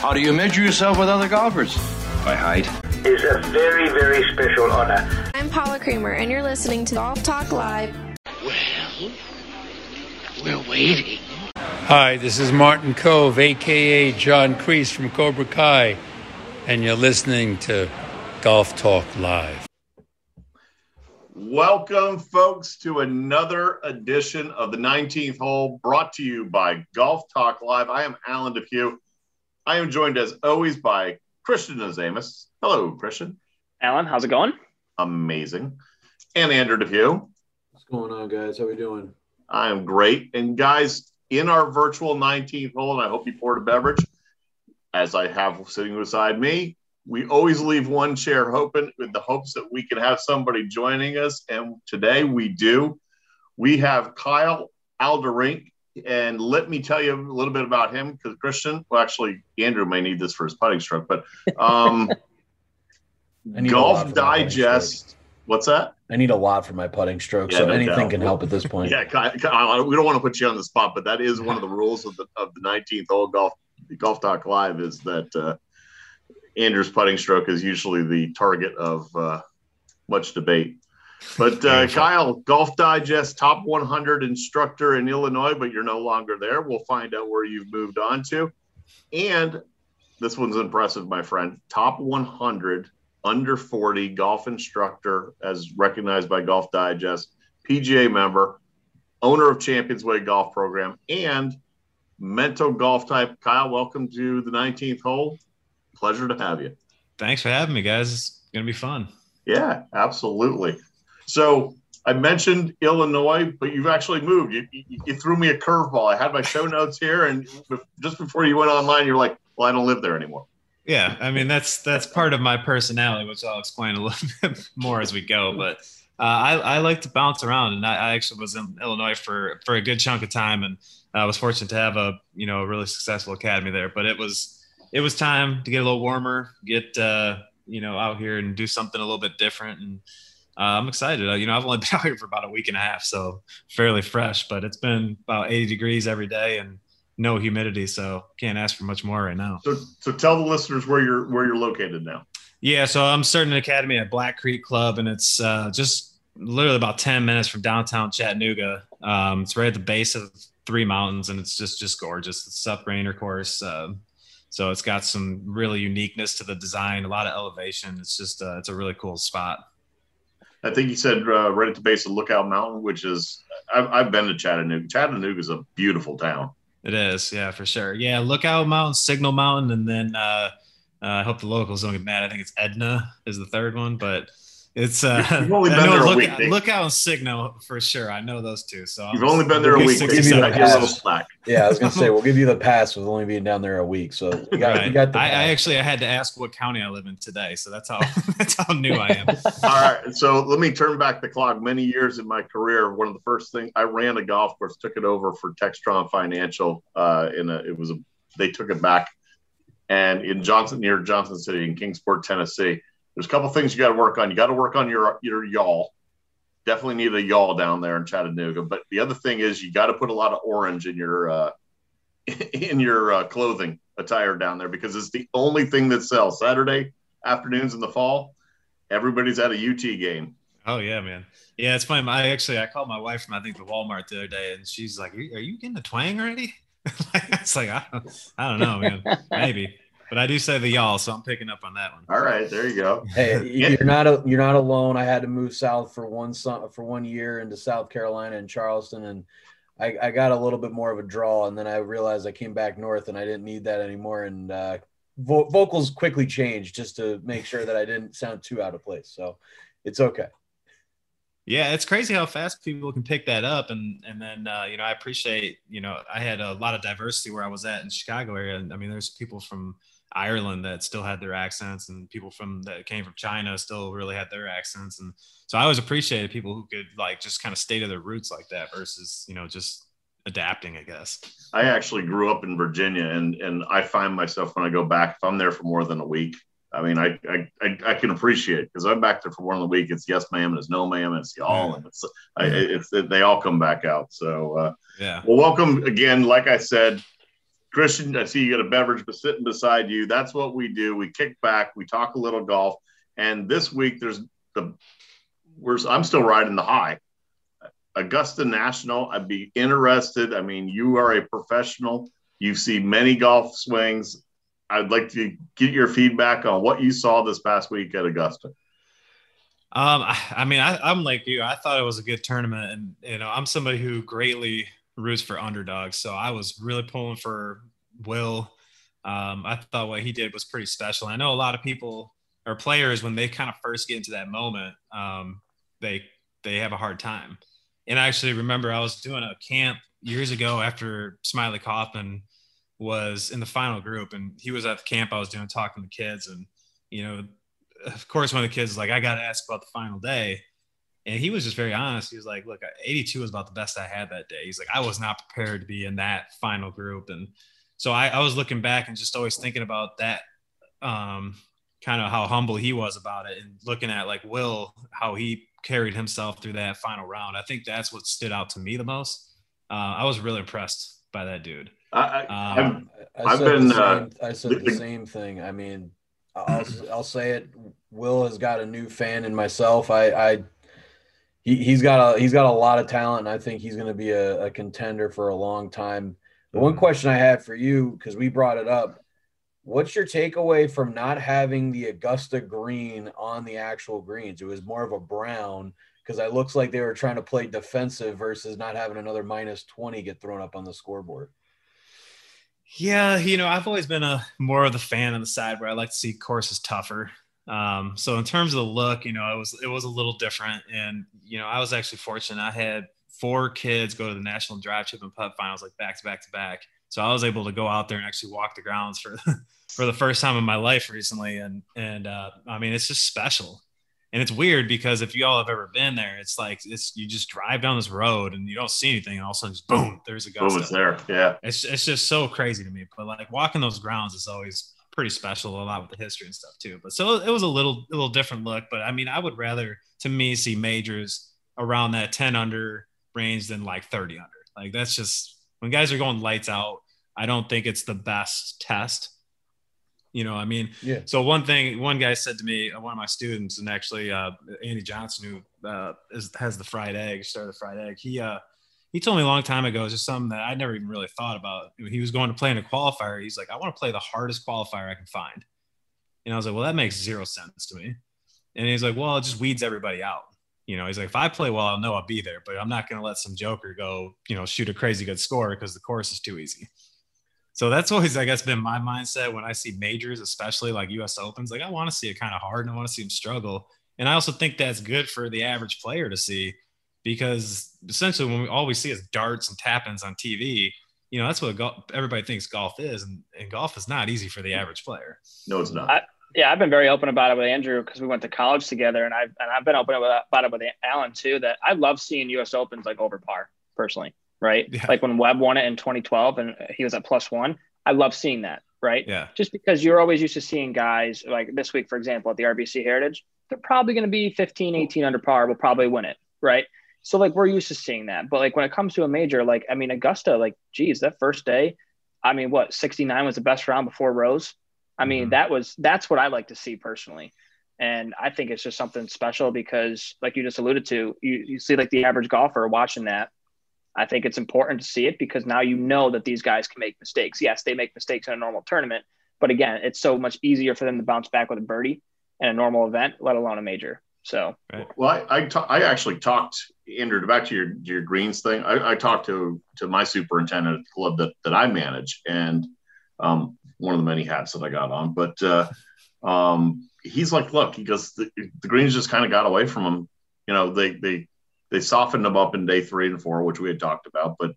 How do you measure yourself with other golfers? By height. It's a very, very special honor. I'm Paula Creamer, and you're listening to Golf Talk Live. Well, we're waiting. Hi, this is Martin Kove, aka John Kreese from Cobra Kai, and you're listening to Golf Talk Live. Welcome, folks, to another edition of the 19th hole brought to you by Golf Talk Live. I am Alan DePew. I am joined, as always, by Christian Azamis. Hello, Christian. Alan, how's it going? Amazing. And Andrew DePew. What's going on, guys? How are we doing? I am great. And, guys, in our virtual 19th hole, and I hope you poured a beverage, as I have sitting beside me, we always leave one chair open with the hopes that we can have somebody joining us. And today we do. We have Kyle Alderink. And let me tell you a little bit about him because Christian, well, actually, Andrew may need this for his putting stroke, but um, Golf Digest. What's that? I need a lot for my putting stroke, yeah, so no anything doubt. can help at this point. Yeah, Kyle, we don't want to put you on the spot, but that is one of the rules of the of the 19th hole golf golf talk live is that uh, Andrew's putting stroke is usually the target of uh, much debate. But uh, Kyle, Golf Digest top 100 instructor in Illinois, but you're no longer there. We'll find out where you've moved on to. And this one's impressive, my friend. Top 100 under 40 golf instructor, as recognized by Golf Digest, PGA member, owner of Champions Way Golf Program, and mental golf type. Kyle, welcome to the 19th hole pleasure to have you. Thanks for having me, guys. It's going to be fun. Yeah, absolutely. So I mentioned Illinois, but you've actually moved. You, you, you threw me a curveball. I had my show notes here, and just before you went online, you're like, "Well, I don't live there anymore." Yeah, I mean that's that's part of my personality, which I'll explain a little bit more as we go. But uh, I, I like to bounce around, and I, I, actually was in Illinois for for a good chunk of time, and I was fortunate to have a you know a really successful academy there. But it was it was time to get a little warmer, get uh, you know out here and do something a little bit different. And uh, I'm excited. Uh, you know, I've only been out here for about a week and a half, so fairly fresh. But it's been about 80 degrees every day and no humidity, so can't ask for much more right now. So, so tell the listeners where you're where you're located now. Yeah, so I'm starting an academy at Black Creek Club, and it's uh, just literally about 10 minutes from downtown Chattanooga. Um, it's right at the base of three mountains, and it's just just gorgeous. It's Seth Raynor course. Uh, so it's got some really uniqueness to the design, a lot of elevation. It's just uh, it's a really cool spot. I think you said uh, right at the base of Lookout Mountain, which is I've, I've been to Chattanooga. Chattanooga is a beautiful town. It is, yeah, for sure. Yeah, Lookout Mountain, Signal Mountain, and then uh, uh, I hope the locals don't get mad. I think it's Edna is the third one, but it's uh, you've only been there look, a week. Look out and Signal for sure. I know those two. So you've only been there a week. We'll give you the pass. Yeah, I was gonna say we'll give you the pass with only being down there a week. So you got, right. you got I, I, actually I had to ask what county I live in today, so that's how that's how new I am. All right, so let me turn back the clock. Many years in my career, one of the first things I ran a golf course, took it over for Textron Financial. Uh, in a, it was a they took it back, and in Johnson near Johnson City in Kingsport, Tennessee there's a couple things you got to work on. You got to work on your your y'all. Definitely need a y'all down there in Chattanooga. But the other thing is you got to put a lot of orange in your uh, in your uh, clothing attire down there because it's the only thing that sells. Saturday afternoons in the fall, everybody's at a UT game. Oh yeah, man. Yeah, it's funny. I actually I called my wife from I think the Walmart the other day, and she's like, "Are you getting the twang already?" it's like I don't, I don't know, man. Maybe. But I do say the y'all, so I'm picking up on that one. All right, there you go. Hey, you're not a, you're not alone. I had to move south for one for one year into South Carolina and Charleston, and I, I, got a little bit more of a draw, and then I realized I came back north and I didn't need that anymore, and uh, vo- vocals quickly changed just to make sure that I didn't sound too out of place. So it's okay. Yeah, it's crazy how fast people can pick that up, and and then uh, you know I appreciate you know I had a lot of diversity where I was at in Chicago area. I mean, there's people from Ireland that still had their accents, and people from that came from China still really had their accents. And so I always appreciated people who could like just kind of stay to their roots like that versus you know just adapting. I guess. I actually grew up in Virginia, and and I find myself when I go back, if I'm there for more than a week, I mean, I I, I, can appreciate because I'm back there for more than a week. It's yes, ma'am, and it's no, ma'am, and it's y'all, and it's I, it's it, they all come back out. So uh, yeah. Well, welcome again. Like I said, Christian, I see you got a beverage sitting beside you. That's what we do. We kick back, we talk a little golf, and this week there's the we're I'm still riding the high. Augusta National, I'd be interested. I mean, you are a professional. You see many golf swings. I'd like to get your feedback on what you saw this past week at Augusta. Um, I, I mean, I, I'm like you. I thought it was a good tournament, and you know, I'm somebody who greatly roots for underdogs. So I was really pulling for Will. Um, I thought what he did was pretty special. I know a lot of people or players when they kind of first get into that moment, um, they they have a hard time. And I actually remember I was doing a camp years ago after Smiley Kaufman was in the final group, and he was at the camp I was doing talking to kids, and you know, of course, one of the kids was like, "I got to ask about the final day." And he was just very honest. He was like, "Look, 82 was about the best I had that day." He's like, "I was not prepared to be in that final group," and so I, I was looking back and just always thinking about that, um, kind of how humble he was about it, and looking at like Will, how he carried himself through that final round. I think that's what stood out to me the most. Uh, I was really impressed by that dude. I, Um, I I've said been, the uh, I said the- the, the- same thing. I mean, I'll I'll say it. Will has got a new fan in myself. I I he, he's got a he's got a lot of talent, and I think he's going to be a, a contender for a long time. The one mm-hmm. question I had for you, because we brought it up, what's your takeaway from not having the Augusta green on the actual greens? It was more of a brown because it looks like they were trying to play defensive versus not having another minus 20 get thrown up on the scoreboard. Yeah, you know, I've always been a more of the fan on the side where I like to see courses tougher. Um, so in terms of the look, you know, it was it was a little different, and you know, I was actually fortunate. I had four kids go to the national drive chip and putt finals like back to back to back. So I was able to go out there and actually walk the grounds for for the first time in my life recently, and and uh, I mean, it's just special. And it's weird because if you all have ever been there, it's like it's you just drive down this road and you don't see anything, and all of a sudden, just boom, there's a Boom, gust. it's there. Yeah. It's it's just so crazy to me. But like walking those grounds is always pretty special, a lot with the history and stuff too. But so it was a little a little different look. But I mean, I would rather to me see majors around that 10 under range than like 30 under. Like that's just when guys are going lights out, I don't think it's the best test. You know, I mean, Yeah. so one thing, one guy said to me, uh, one of my students, and actually uh, Andy Johnson, who uh, is, has the fried egg, started the fried egg. He uh, he told me a long time ago, it's just something that I never even really thought about. He was going to play in a qualifier. He's like, I want to play the hardest qualifier I can find. And I was like, well, that makes zero sense to me. And he's like, well, it just weeds everybody out. You know, he's like, if I play well, I'll know I'll be there, but I'm not going to let some joker go, you know, shoot a crazy good score because the course is too easy. So that's always, I guess, been my mindset when I see majors, especially like US Opens. Like, I want to see it kind of hard and I want to see them struggle. And I also think that's good for the average player to see because essentially when we all we see is darts and tap-ins on TV, you know, that's what golf, everybody thinks golf is. And, and golf is not easy for the average player. No, it's not. I- yeah, I've been very open about it with Andrew because we went to college together, and I've and I've been open about about it with Alan too. That I love seeing U.S. Opens like over par personally, right? Yeah. Like when Webb won it in 2012 and he was at plus one. I love seeing that, right? Yeah. Just because you're always used to seeing guys like this week, for example, at the RBC Heritage, they're probably going to be 15, 18 under par, We'll probably win it, right? So like we're used to seeing that, but like when it comes to a major, like I mean Augusta, like geez, that first day, I mean what 69 was the best round before Rose. I mean Mhm. that was that's what I like to see personally, and I think it's just something special because like you just alluded to, you you see like the average golfer watching that. I think it's important to see it because now you know that these guys can make mistakes. Yes, they make mistakes in a normal tournament, but again, it's so much easier for them to bounce back with a birdie in a normal event, let alone a major. So Well, I I, ta- I actually talked Andrew back to your your greens thing. I, I talked to to my superintendent at the club that that I manage, and um, one of the many hats that I got on. But uh, um, he's like, look, he goes, the, the greens just kind of got away from him. You know, they they they softened them up in day three and four, which we had talked about. But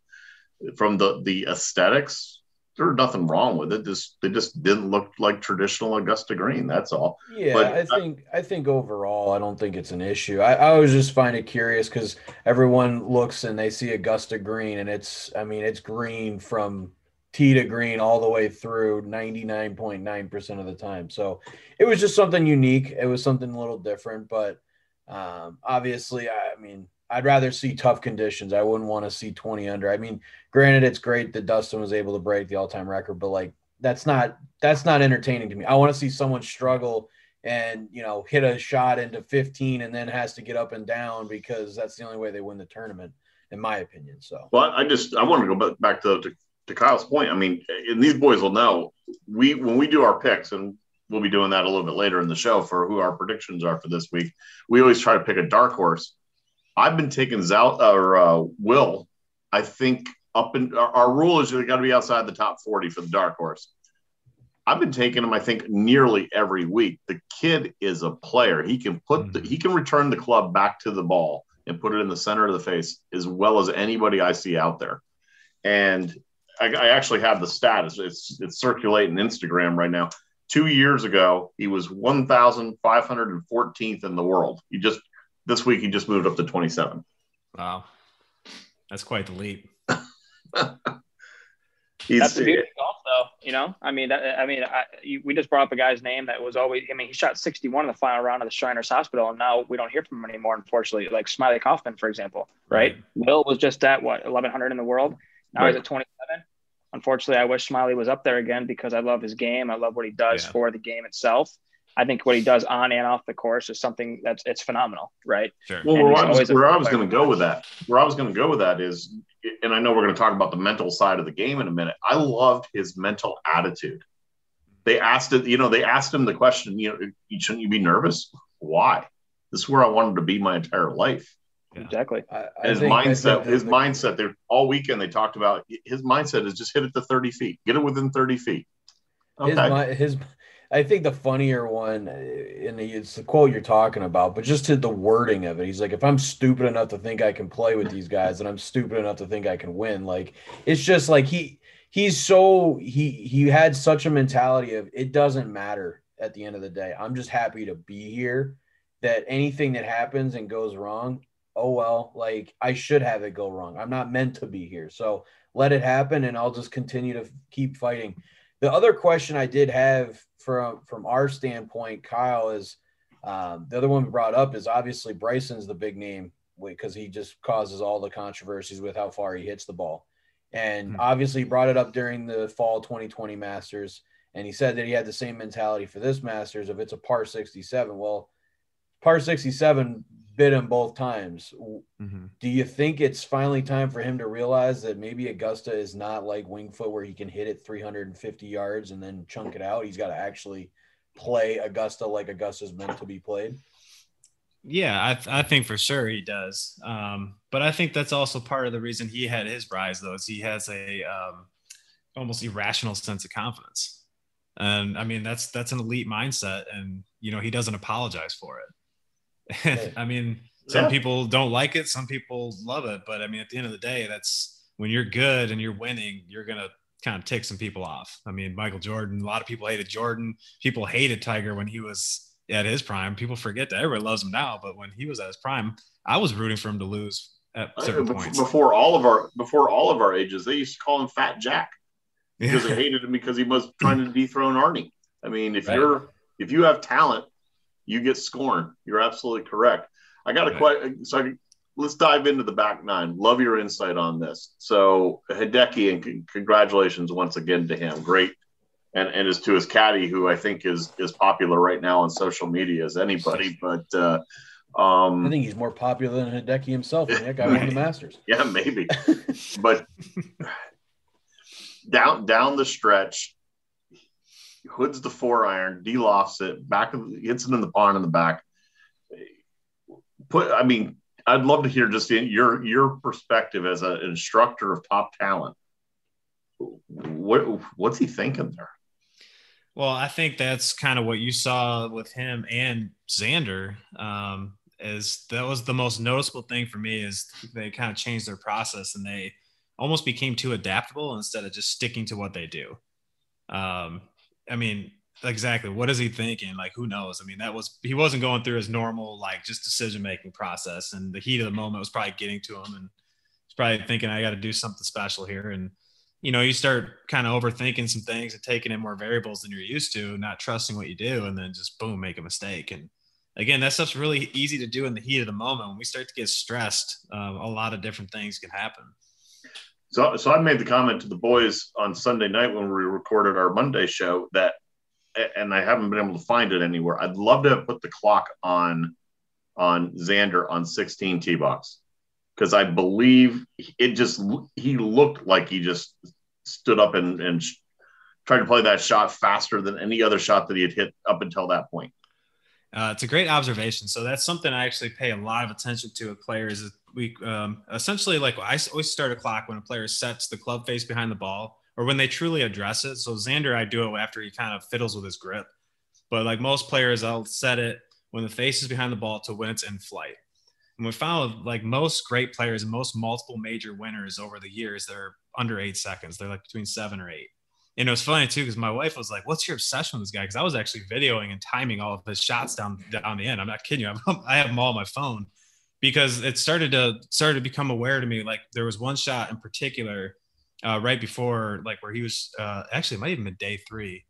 from the the aesthetics, there's nothing wrong with it. Just they just didn't look like traditional Augusta green. That's all. Yeah, But- I think I think overall, I don't think it's an issue. I, I always just find it curious because everyone looks and they see Augusta green, and it's I mean it's green from tee to green all the way through 99.9% of the time. So it was just something unique. It was something a little different, but um, obviously, I, I mean, I I'd rather see tough conditions. I wouldn't want to see 20 under. I mean, granted, it's great that Dustin was able to break the all-time record, but like that's not that's not entertaining to me. I want to see someone struggle and you know hit a shot into 15 and then has to get up and down because that's the only way they win the tournament, in my opinion. So well, I just I want to go back to, to to Kyle's point. I mean, and these boys will know we when we do our picks and we'll be doing that a little bit later in the show for who our predictions are for this week. We always try to pick a dark horse I've been taking Zal or uh, Will. I think up in our, our rule is you got to be outside the top 40 for the dark horse. I've been taking him, I think, nearly every week. The kid is a player. He can put the, he can return the club back to the ball and put it in the center of the face as well as anybody I see out there. And I, I actually have the stat. It's, it's, it's circulating Instagram right now. Two years ago, he was 1,514th in the world. He just this week he just moved up to 27. Wow. That's quite the leap. That's the beauty of golf, though. You know, I mean, that, I mean, I, you, we just brought up a guy's name that was always. I mean, he shot 61 in the final round of the Shriners Hospital, and now we don't hear from him anymore. Unfortunately, like Smiley Kaufman, for example, right? right? Will was just at what 1100 in the world. Now right. he's at 27. Unfortunately, I wish Smiley was up there again because I love his game. I love what he does yeah. for the game itself. I think what he does on and off the course is something that's it's phenomenal, right? Sure. Well, where I was, where I was going to go with that, where I was going to go with that is, and I know we're going to talk about the mental side of the game in a minute. I loved his mental attitude. They asked it, you know, they asked him the question, you know, shouldn't you be nervous? Why? This is where I wanted to be my entire life. Yeah. Exactly. I, I his think, mindset, his the, mindset. There all weekend they talked about his mindset is just hit it to thirty feet, get it within thirty feet. Okay. His, his I think the funnier one, uh, and it's the quote you're talking about, but just to the wording of it, he's like, if I'm stupid enough to think I can play with these guys, and I'm stupid enough to think I can win, like it's just like he he's so he he had such a mentality of it doesn't matter at the end of the day. I'm just happy to be here. That anything that happens and goes wrong, oh well, like I should have it go wrong. I'm not meant to be here, so let it happen, and I'll just continue to keep fighting. The other question I did have from from our standpoint, Kyle, is um, the other one we brought up is obviously Bryson's the big name because he just causes all the controversies with how far he hits the ball. And mm-hmm. obviously, he brought it up during the fall 2020 Masters. And he said that he had the same mentality for this Masters if it's a par 67. Well, par 67 bit him both times. Mm-hmm. Do you think it's finally time for him to realize that maybe Augusta is not like Winged Foot where he can hit it 350 yards and then chunk it out? He's got to actually play Augusta like Augusta's meant to be played. Yeah, I, th- I think for sure he does. Um, but I think that's also part of the reason he had his rise, though, is he has a um, almost irrational sense of confidence. And I mean, that's that's an elite mindset, and you know he doesn't apologize for it. I mean, some yeah. people don't like it, some people love it, but I mean, at the end of the day, that's when you're good and you're winning, you're gonna kind of tick some people off. I mean, Michael Jordan, a lot of people hated Jordan. People hated Tiger when he was at his prime. People forget that everybody loves him now, but when he was at his prime, I was rooting for him to lose at certain uh, points. Before all of our before all of our ages, they used to call him Fat Jack because they hated him because he was trying to dethrone Arnie. I mean, if right. you're if you have talent, you get scorned. You're absolutely correct. I got a question. So I, let's dive into the back nine. Love your insight on this. So Hideki, and c- congratulations once again to him. Great. And, and as to his caddy, who I think is is popular right now on social media as anybody, but uh, um, I think he's more popular than Hideki himself. And that guy won the Masters. Yeah, maybe. but down down the stretch, hoods the four iron, delofts it, back of hits it in the pond in the back. Put, I mean, I'd love to hear just your your perspective as an instructor of top talent. What what's he thinking there? Well, I think that's kind of what you saw with him and Xander. Um, is that was the most noticeable thing for me is they kind of changed their process and they almost became too adaptable instead of just sticking to what they do. Um, I mean, exactly. What is he thinking? Like, who knows? I mean, that was he wasn't going through his normal like just decision making process, and the heat of the moment was probably getting to him, and he's probably thinking, I got to do something special here, and you know, you start kind of overthinking some things and taking in more variables than you're used to, not trusting what you do, and then just boom, make a mistake. And again, that stuff's really easy to do in the heat of the moment. When we start to get stressed, um, a lot of different things can happen. So, so I made the comment to the boys on Sunday night when we recorded our Monday show that, and I haven't been able to find it anywhere. I'd love to have put the clock on, on Xander on 16 tee box because I believe it just he looked like he just stood up and and tried to play that shot faster than any other shot that he had hit up until that point. Uh, it's a great observation. So that's something I actually pay a lot of attention to with players. We um, essentially like I always start a clock when a player sets the club face behind the ball or when they truly address it. So Xander, I do it after he kind of fiddles with his grip. But like most players, I'll set it when the face is behind the ball to when it's in flight. And we found like most great players and most multiple major winners over the years, they're under eight seconds. They're like between seven or eight. And it was funny too because my wife was like, "What's your obsession with this guy?" Because I was actually videoing and timing all of his shots down down the end. I'm not kidding you. I'm, I have them all on my phone because it started to started to become aware to me. Like there was one shot in particular uh, right before, like where he was uh, actually it might even been day three,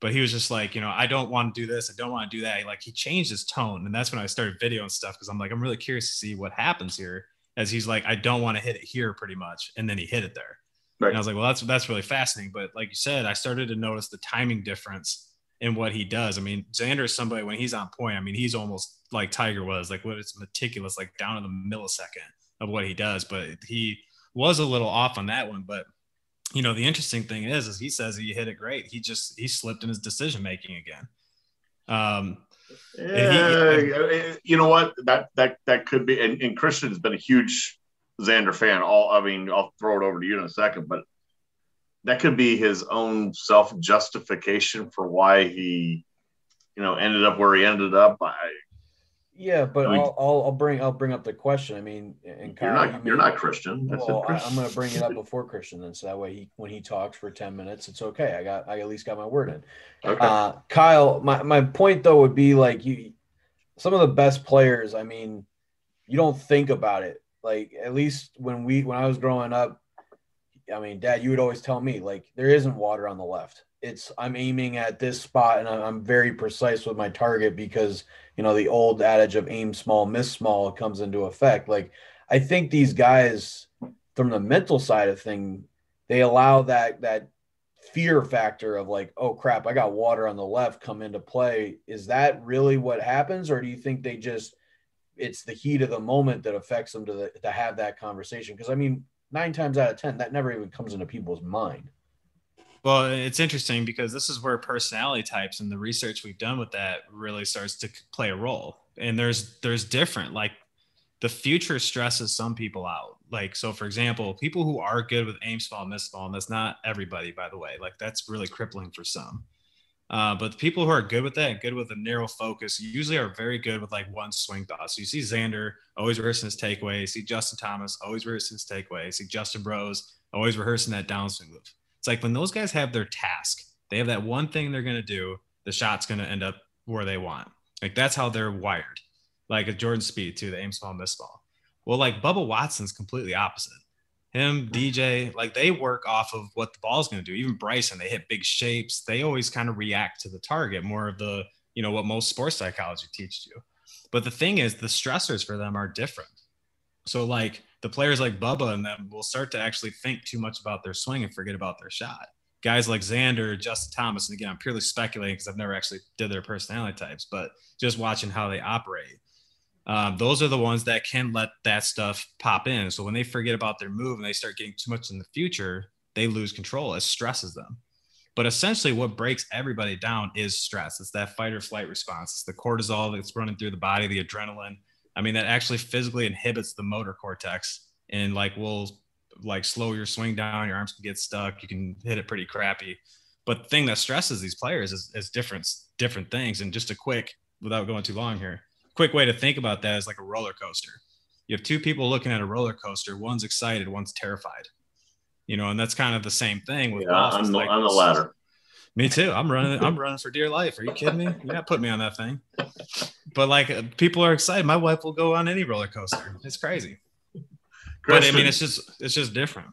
but he was just like, you know, I don't want to do this. I don't want to do that. Like he changed his tone, and that's when I started videoing stuff because I'm like, I'm really curious to see what happens here. As he's like, I don't want to hit it here, pretty much, and then he hit it there. Right. And I was like, well, that's that's really fascinating. But like you said, I started to notice the timing difference in what he does. I mean, Xander is somebody when he's on point. I mean, he's almost like Tiger was, like what it's meticulous, like down to the millisecond of what he does. But he was a little off on that one. But you know, the interesting thing is, is he says he hit it great. He just he slipped in his decision making again. Um, yeah, he, you know what? That that that could be. And, and Christian's been a huge Xander fan. All I mean, I'll throw it over to you in a second, but that could be his own self justification for why he, you know, ended up where he ended up. I, yeah, but I mean, I'll, I'll, I'll bring I'll bring up the question. I mean, and Kyle, you're not you're not Christian. That's well. I, am going to bring it up before Christian, then so that way he when he talks for ten minutes, it's okay. I got I at least got my word in. Okay. Uh, Kyle, my my point though would be like you, some of the best players. I mean, you don't think about it like at least when we when I was growing up, I mean, Dad, you would always tell me like there isn't water on the left. It's I'm aiming at this spot and I'm very precise with my target because you know the old adage of aim small, miss small comes into effect. Like I think these guys from the mental side of thing, they allow that that fear factor of like, oh crap, I got water on the left come into play. Is that really what happens, or do you think they just it's the heat of the moment that affects them to the, to have that conversation. Because I mean, nine times out of ten, that never even comes into people's mind. Well, it's interesting because this is where personality types and the research we've done with that really starts to play a role. And there's there's different like the future stresses some people out. Like so, for example, people who are good with aim small, miss small, and that's not everybody, by the way. Like that's really crippling for some. Uh, but the people who are good with that, good with a narrow focus, usually are very good with like one swing thought. So you see Xander always rehearsing his takeaway. You see Justin Thomas always rehearsing his takeaway. You see Justin Rose always rehearsing that downswing move. It's like when those guys have their task, they have that one thing they're going to do, the shot's going to end up where they want. Like that's how they're wired. Like a Jordan Spieth too, the aim small, miss small. Well, like Bubba Watson's completely opposite him, DJ, like they work off of what the ball's going to do. Even Bryson, they hit big shapes. They always kind of react to the target, more of the, you know, what most sports psychology teaches you. But the thing is, the stressors for them are different. So, like the players like Bubba and them will start to actually think too much about their swing and forget about their shot. Guys like Xander, Justin Thomas, and again, I'm purely speculating because I've never actually did their personality types, but just watching how they operate um, those are the ones that can let that stuff pop in. So when they forget about their move and they start getting too much in the future, they lose control. It stresses them. But essentially, what breaks everybody down is stress. It's that fight or flight response. It's the cortisol that's running through the body, the adrenaline. I mean, that actually physically inhibits the motor cortex and like will like slow your swing down. Your arms can get stuck. You can hit it pretty crappy. But the thing that stresses these players is, is different different things. And just a quick, without going too long here, quick way to think about that is like a roller coaster. You have two people looking at a roller coaster. One's excited, one's terrified. You know, and that's kind of the same thing with yeah, I'm, the, like, I'm the latter. Me too. I'm running. I'm running for dear life. Are you kidding me? Yeah, put me on that thing. But like, uh, people are excited. My wife will go on any roller coaster. It's crazy. But I mean, it's just it's just different.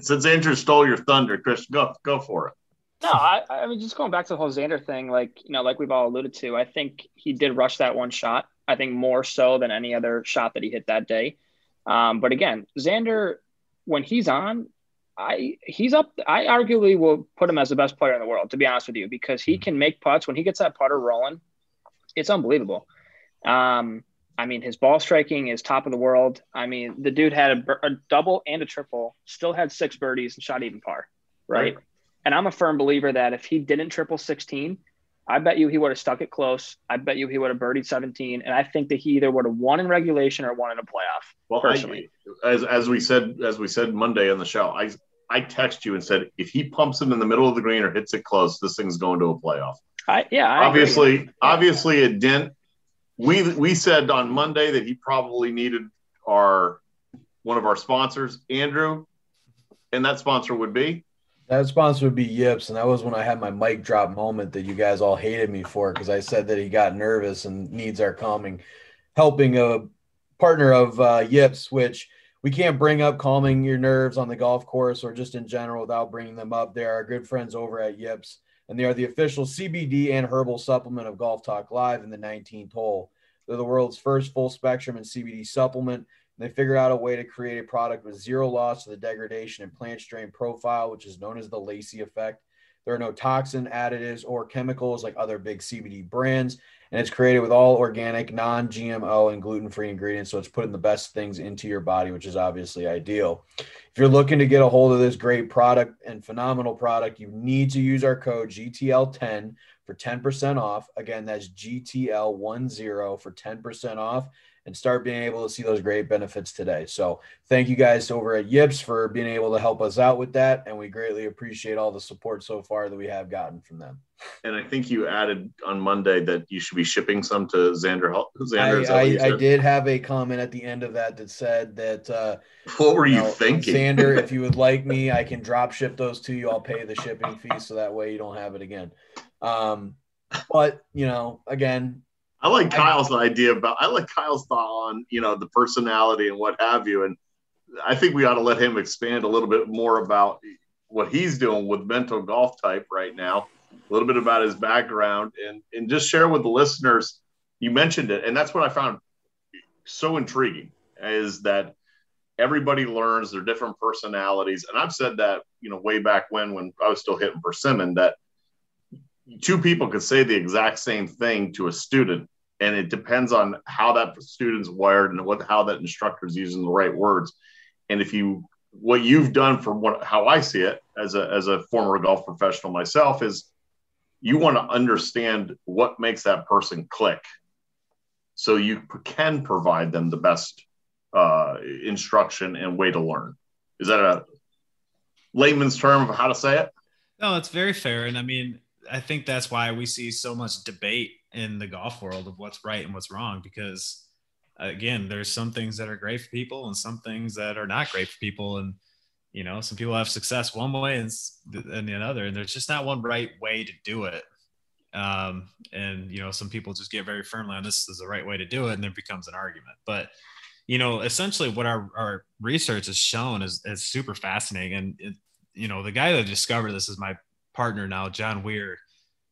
Since Andrew stole your thunder, Chris, go go for it. No, I, I mean, just going back to the whole Xander thing, like, you know, like we've all alluded to, I think he did rush that one shot. I think more so than any other shot that he hit that day. Um, but again, Xander, when he's on, I he's up. I arguably will put him as the best player in the world, to be honest with you, because he can make putts. When he gets that putter rolling, it's unbelievable. Um, I mean, his ball striking is top of the world. I mean, the dude had a, a double and a triple, still had six birdies and shot even par, right? right? And I'm a firm believer that if he didn't triple 16, I bet you he would have stuck it close. I bet you he would have birdied 17, and I think that he either would have won in regulation or won in a playoff. Well, personally, I, as as we said as we said Monday on the show, I I text you and said if he pumps it in the middle of the green or hits it close, this thing's going to a playoff. I, yeah, I obviously, agree. obviously it didn't. We we said on Monday that he probably needed our one of our sponsors, Andrew, and that sponsor would be that sponsor would be Yips, and that was when I had my mic drop moment that you guys all hated me for because I said that he got nervous and needs our calming, helping a partner of uh, Yips, which we can't bring up calming your nerves on the golf course or just in general without bringing them up. They are our good friends over at Yips, and they are the official CBD and herbal supplement of Golf Talk Live in the 19th hole. They're the world's first full spectrum and CBD supplement they figured out a way to create a product with zero loss to the degradation and plant strain profile, which is known as the Lacey effect. There are no toxin additives or chemicals like other big CBD brands, and it's created with all organic, non GMO, and gluten free ingredients. So it's putting the best things into your body, which is obviously ideal. If you're looking to get a hold of this great product and phenomenal product, you need to use our code GTL10 for 10% off. Again, that's GTL10 for 10% off and start being able to see those great benefits today. So thank you guys over at Yips for being able to help us out with that. And we greatly appreciate all the support so far that we have gotten from them. And I think you added on Monday that you should be shipping some to Xander. Xander I, I, I, did have a comment at the end of that that said that. Uh, what were you, know, thinking? Xander, if you would like me, I can drop ship those to you. I'll pay the shipping fee so that way you don't have it again. Um, but, you know, again, I like Kyle's idea about I like Kyle's thought on you know the personality and what have you, and I think we ought to let him expand a little bit more about what he's doing with mental golf type right now, a little bit about his background, and and just share with the listeners. You mentioned it, and that's what I found so intriguing is that everybody learns their different personalities, and I've said that you know way back when when I was still hitting persimmon that two people could say the exact same thing to a student and it depends on how that student's wired and what how that instructor is using the right words. And if you what you've done from what how i see it as a as a former golf professional myself is you want to understand what makes that person click. So you can provide them the best uh, instruction and way to learn. Is that a layman's term of how to say it? No it's very fair. And i mean I think that's why we see so much debate in the golf world of what's right and what's wrong because again there's some things that are great for people and some things that are not great for people. And you know some people have success one way and, and another and there's just not one right way to do it. Um, and you know some people just get very firmly on this is the right way to do it and there becomes an argument. But you know essentially what our, our research has shown is, is super fascinating. And it, you know the guy that discovered this is my partner now, John Weir.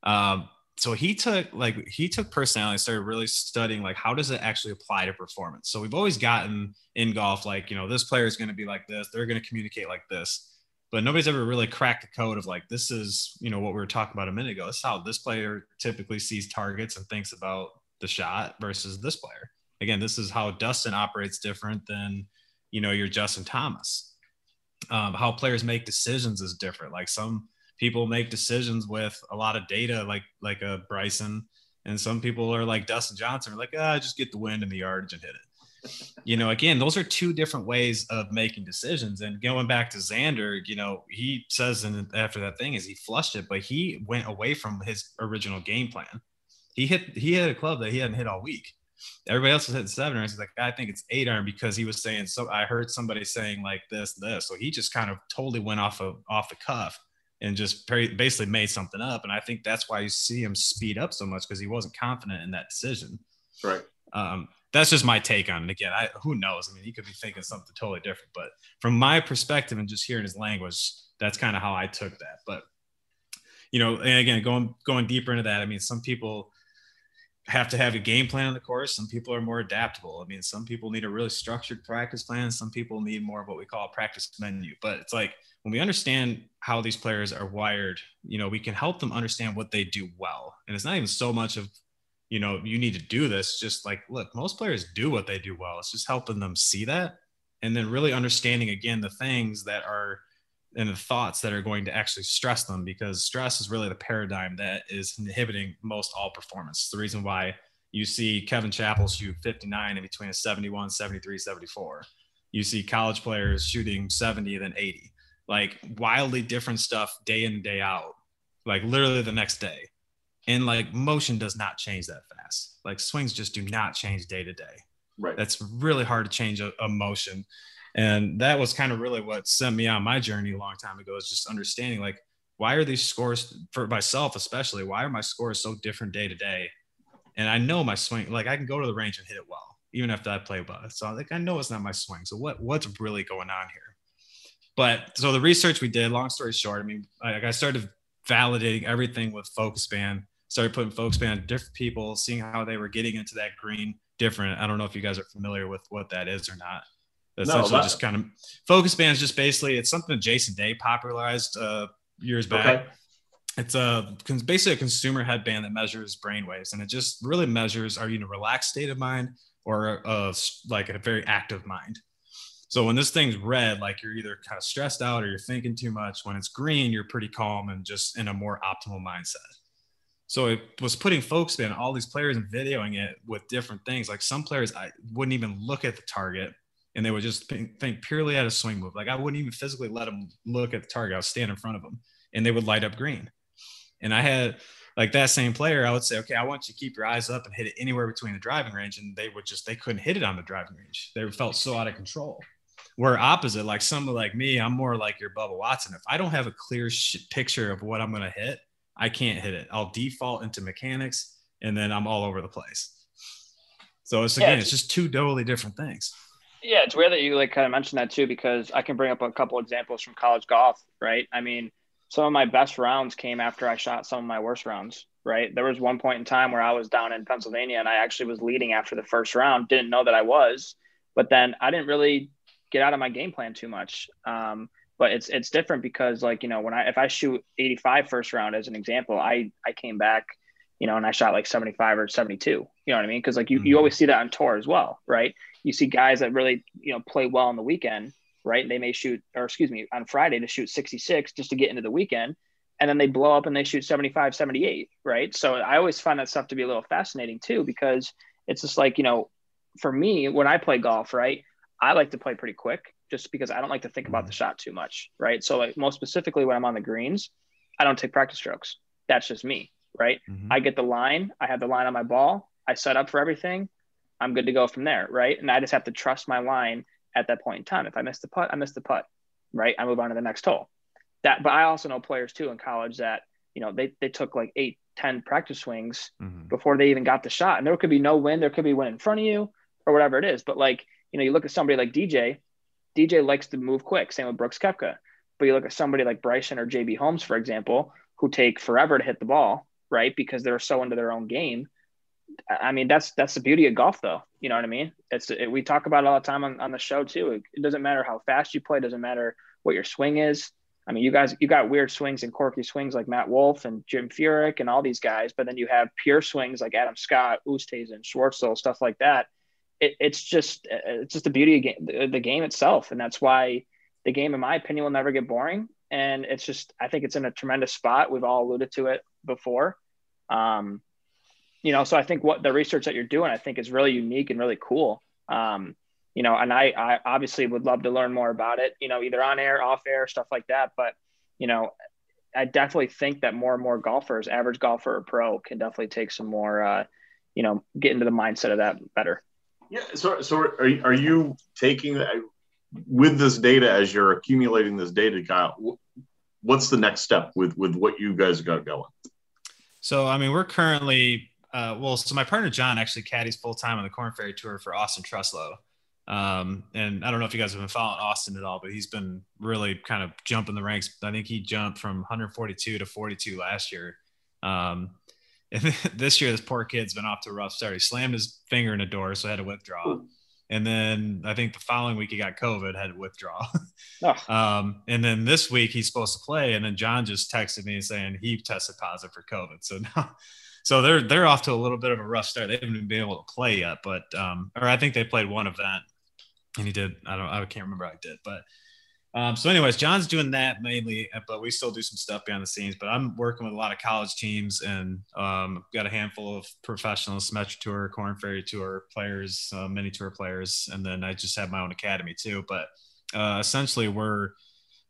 Um, so he took like he took personality, started really studying like how does it actually apply to performance. So we've always gotten in golf like you know this player is going to be like this, they're going to communicate like this, but nobody's ever really cracked the code of like this is you know what we were talking about a minute ago. This is how this player typically sees targets and thinks about the shot versus this player. Again, this is how Dustin operates different than you know your Justin Thomas. Um, how players make decisions is different. Like some people make decisions with a lot of data, like like a Bryson, and some people are like Dustin Johnson, like, ah, just get the wind in the yardage and hit it. you know, again, those are two different ways of making decisions. And going back to Xander, you know, he says and after that thing is he flushed it, but he went away from his original game plan. He hit he hit a club that he hadn't hit all week. Everybody else was hitting seven irons. He's like, I think it's eight iron because he was saying so. I heard somebody saying like this, this. So he just kind of totally went off of off the cuff and just basically made something up. And I think that's why you see him speed up so much because he wasn't confident in that decision. Right. Um, that's just my take on it. Again, I, who knows? I mean, he could be thinking something totally different, but from my perspective and just hearing his language, that's kind of how I took that. But you know, and again, going going deeper into that, I mean, some people have to have a game plan on the course. Some people are more adaptable. I mean, some people need a really structured practice plan. Some people need more of what we call a practice menu. But it's like when we understand how these players are wired, you know, we can help them understand what they do well. And it's not even so much of, you know, you need to do this. Just like, look, most players do what they do well. It's just helping them see that. And then really understanding again the things that are and the thoughts that are going to actually stress them because stress is really the paradigm that is inhibiting most all performance. It's the reason why you see Kevin Chappell shoot 59 in between a 71, 73, 74. You see college players shooting 70, then 80. Like wildly different stuff day in and day out, like literally the next day. And like motion does not change that fast. Like swings just do not change day to day. Right. That's really hard to change a, a motion and that was kind of really what sent me on my journey a long time ago is just understanding like why are these scores for myself especially why are my scores so different day to day? And i know my swing like i can go to the range and hit it well even after i play well. So like i know it's not my swing. So what what's really going on here? But so the research we did long story short i mean like i started validating everything with focus band started putting focus band different people seeing how they were getting into that green different. I don't know if you guys are familiar with what that is or not essentially no, that, just kind of focus bands just basically it's something that jason day popularized uh, years back. Okay. it's a basically a consumer headband that measures brain waves and it just really measures are you in a relaxed state of mind or a, like a very active mind? So when this thing's red like you're either kind of stressed out or you're thinking too much when it's green you're pretty calm and just in a more optimal mindset. So it was putting focus band all these players and videoing it with different things. Like some players i wouldn't even look at the target and they would just think purely at a swing move. Like I wouldn't even physically let them look at the target. I would stand in front of them and they would light up green. And I had like that same player, I would say, okay, I want you to keep your eyes up and hit it anywhere between the driving range. And they would just, they couldn't hit it on the driving range. They felt so out of control. Where opposite, like someone like me, I'm more like your Bubba Watson. If I don't have a clear sh- picture of what I'm going to hit, I can't hit it. I'll default into mechanics and then I'm all over the place. So it's again, yeah, it's just two totally different things. Yeah, it's weird that you like kind of mentioned that too, because I can bring up a couple examples from college golf, right? I mean, some of my best rounds came after I shot some of my worst rounds, right? There was one point in time where I was down in Pennsylvania and I actually was leading after the first round, didn't know that I was, but then I didn't really get out of my game plan too much. Um, but it's it's different because like you know when I if I shoot 85 first round as an example, I I came back, you know, and I shot like 75 or 72. You know what I mean? Because like you mm-hmm. you always see that on tour as well, right? You see guys that really you know play well on the weekend right? They may shoot or excuse me on friday to shoot 66 just to get into the weekend and then they blow up and they shoot 75 78 right? So i always find that stuff to be a little fascinating too because it's just like you know for me when i play golf right i like to play pretty quick just because i don't like to think about the shot too much right? So like most specifically when i'm on the greens i don't take practice strokes. That's just me right? Mm-hmm. i get the line i have the line on my ball i set up for everything I'm good to go from there, right? And I just have to trust my line at that point in time. If I miss the putt, I miss the putt, right? I move on to the next hole. That, but I also know players too in college that you know they they took like eight, ten practice swings mm-hmm. before they even got the shot, and there could be no wind, there could be wind in front of you or whatever it is. But like you know, you look at somebody like DJ. DJ likes to move quick. Same with Brooks Koepka. But you look at somebody like Bryson or JB Holmes, for example, who take forever to hit the ball, right? Because they're so into their own game I mean, that's that's the beauty of golf, though. You know what I mean? It's it, we talk about it all the time on, on the show too. It, it, doesn't matter how fast you play. It doesn't matter what your swing is. I mean, you guys you got weird swings and quirky swings like Matt Wolff and Jim Furyk and all these guys, but then you have pure swings like Adam Scott, Oosthuizen, Schwartzel, stuff like that. It, it's just it's just the beauty of game, the, game itself, and that's why the game, in my opinion, will never get boring. And it's just I think it's in a tremendous spot. We've all alluded to it before. Um, you know, so I think what the research that you're doing, I think is really unique and really cool. Um, you know, and I, I obviously would love to learn more about it, you know, either on air, off air, stuff like that. But, you know, I definitely think that more and more golfers, average golfer or pro, can definitely take some more, uh, you know, get into the mindset of that better. Yeah. So, so are, are you taking that with this data as you're accumulating this data, Kyle? What's the next step with with what you guys got going? So, I mean, we're currently uh, well, so my partner John actually caddies full time on the Corn Ferry Tour for Austin Truslow, Um, and I don't know if you guys have been following Austin at all, but he's been really kind of jumping the ranks. I think he jumped from 142 to 42 last year. Um, and this year, this poor kid's been off to a rough start. He slammed his finger in a door, so had to withdraw. And then I think the following week he got COVID, had to withdraw. oh. um, and then this week he's supposed to play, and then John just texted me saying he tested positive for COVID. So now so they're they're off to a little bit of a rough start. They haven't been able to play yet, but um, or I think they played one event and he did. I don't. I can't remember he did, but um, so anyways, John's doing that mainly, but we still do some stuff behind the scenes. But I'm working with a lot of college teams and um, got a handful of professional Symetra Tour, Korn Ferry Tour players, uh, mini tour players, and then I just have my own academy too. But uh, essentially, we're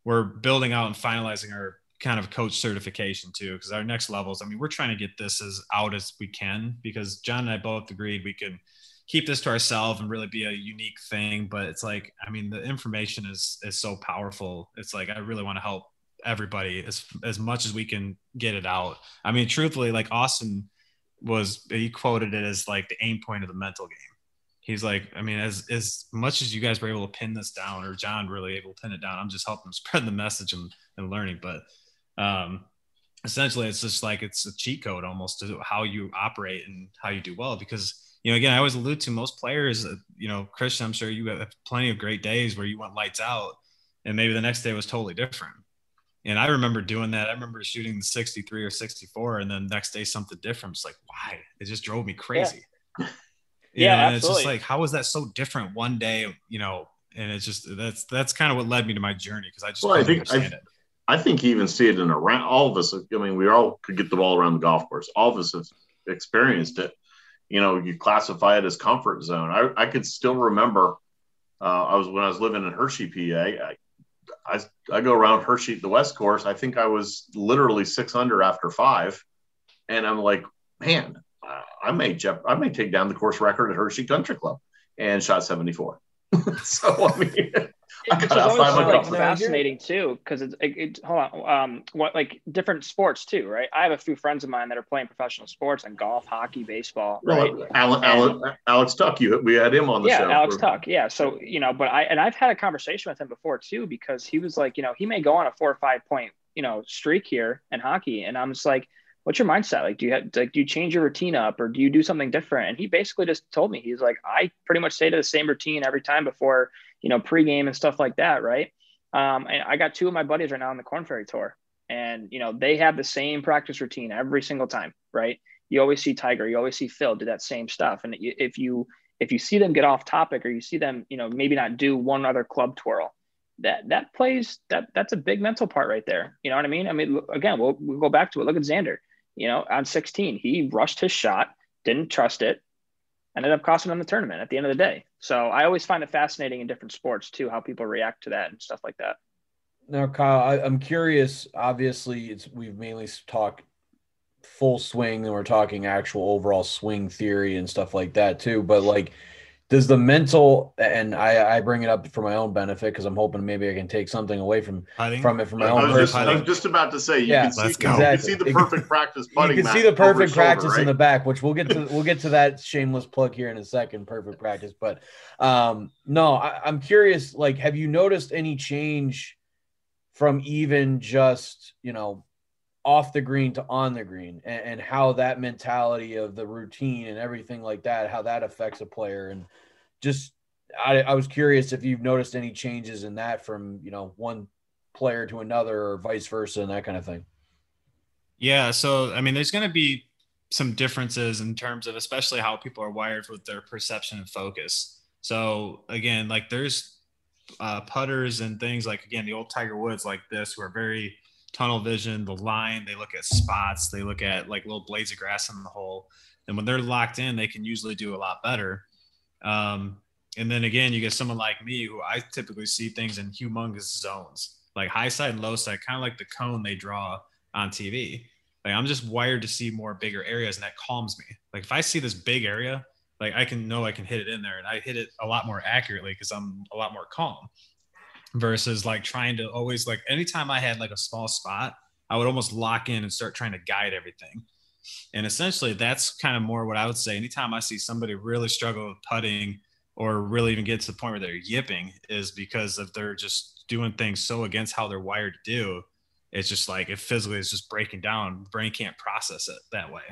we're building out and finalizing our kind of coach certification too, because our next levels. I mean, we're trying to get this as out as we can because John and I both agreed we could keep this to ourselves and really be a unique thing. But it's like, I mean, the information is is so powerful. It's like I really want to help everybody as as much as we can get it out. I mean, truthfully, like Austin was he quoted it as like the aim point of the mental game. He's like, I mean, as as much as you guys were able to pin this down, or John really able to pin it down, I'm just helping spread the message and, and learning. But um essentially it's just like it's a cheat code almost to how you operate and how you do well because you know, again, I always allude to most players, uh, you know, Christian, I'm sure you have plenty of great days where you went lights out and maybe the next day was totally different. And I remember doing that. I remember shooting 63 or 64 and then next day something different. It's like, why? It just drove me crazy. Yeah. yeah, know, and it's just like, how was that so different one day, you know, and it's just, that's, that's kind of what led me to my journey. Cause I just, well, I think, I, I think you even see it in around all of us. I mean, we all could get the ball around the golf course. All of us have experienced it you know, you classify it as comfort zone. I, I could still remember uh, I was when I was living in Hershey, PA. I, I, I go around Hershey, the West Course. I think I was literally six under after five, and I'm like, man, I may Jeff, I may take down the course record at Hershey Country Club, and shot 74. so I mean, it's always like fascinating too because it's it, it, hold on um what like different sports too right? I have a few friends of mine that are playing professional sports and golf hockey baseball right. well, Alex, tuck you we had him on the yeah, show alex for... tuck yeah so you know but i and i've had a conversation with him before too because he was like you know he may go on a four or five point you know streak here in hockey and i'm just like what's your mindset? Like do you have like do you change your routine up or do you do something different? And he basically just told me he's like i pretty much stay to the same routine every time before you know, pregame and stuff like that, right? Um, and I got two of my buddies right now on the Korn Ferry Tour, and you know they have the same practice routine every single time, right? You always see Tiger, you always see Phil do that same stuff, and if you if you see them get off topic or you see them, you know, maybe not do one other club twirl, that that plays that that's a big mental part right there. You know what I mean? I mean, again, we'll, we'll go back to it. Look at Xander. You know, on 16, he rushed his shot, didn't trust it, ended up costing him the tournament at the end of the day. So I always find it fascinating in different sports too, how people react to that and stuff like that. Now, Kyle, I, am curious. Obviously, it's we've mainly talked full swing, and we're talking actual overall swing theory and stuff like that too. But like, does the mental and I, I bring it up for my own benefit because I'm hoping maybe I can take something away from from it from my own. I was, just, I was just about to say you yeah, can see, you can see the perfect practice putting. You can see the perfect practice shoulder, right? in the back, which we'll get to. we'll get to that shameless plug here in a second. Perfect practice, but um, no, I, I'm curious. Like, have you noticed any change from even just you know off the green to on the green and, and, how that mentality of the routine and everything like that, how that affects a player. And just, I, I was curious if you've noticed any changes in that from, you know, one player to another or vice versa and that kind of thing. Yeah. So, I mean, there's going to be some differences in terms of especially how people are wired with their perception and focus. So, again, like there's uh, putters and things like, again, the old Tiger Woods like this who are very, tunnel vision, the line, they look at spots, they look at like little blades of grass in the hole. And when they're locked in, they can usually do a lot better. Um, and then again, you get someone like me who I typically see things in humongous zones, like high side and low side, kind of like the cone they draw on TV. Like I'm just wired to see more bigger areas, and that calms me. Like if I see this big area, like I can know I can hit it in there, and I hit it a lot more accurately because I'm a lot more calm versus like trying to always like anytime I had like a small spot, I would almost lock in and start trying to guide everything. And essentially that's kind of more what I would say. Anytime I see somebody really struggle with putting or really even get to the point where they're yipping is because if they're just doing things so against how they're wired to do. It's just like it physically is just breaking down, brain can't process it that way.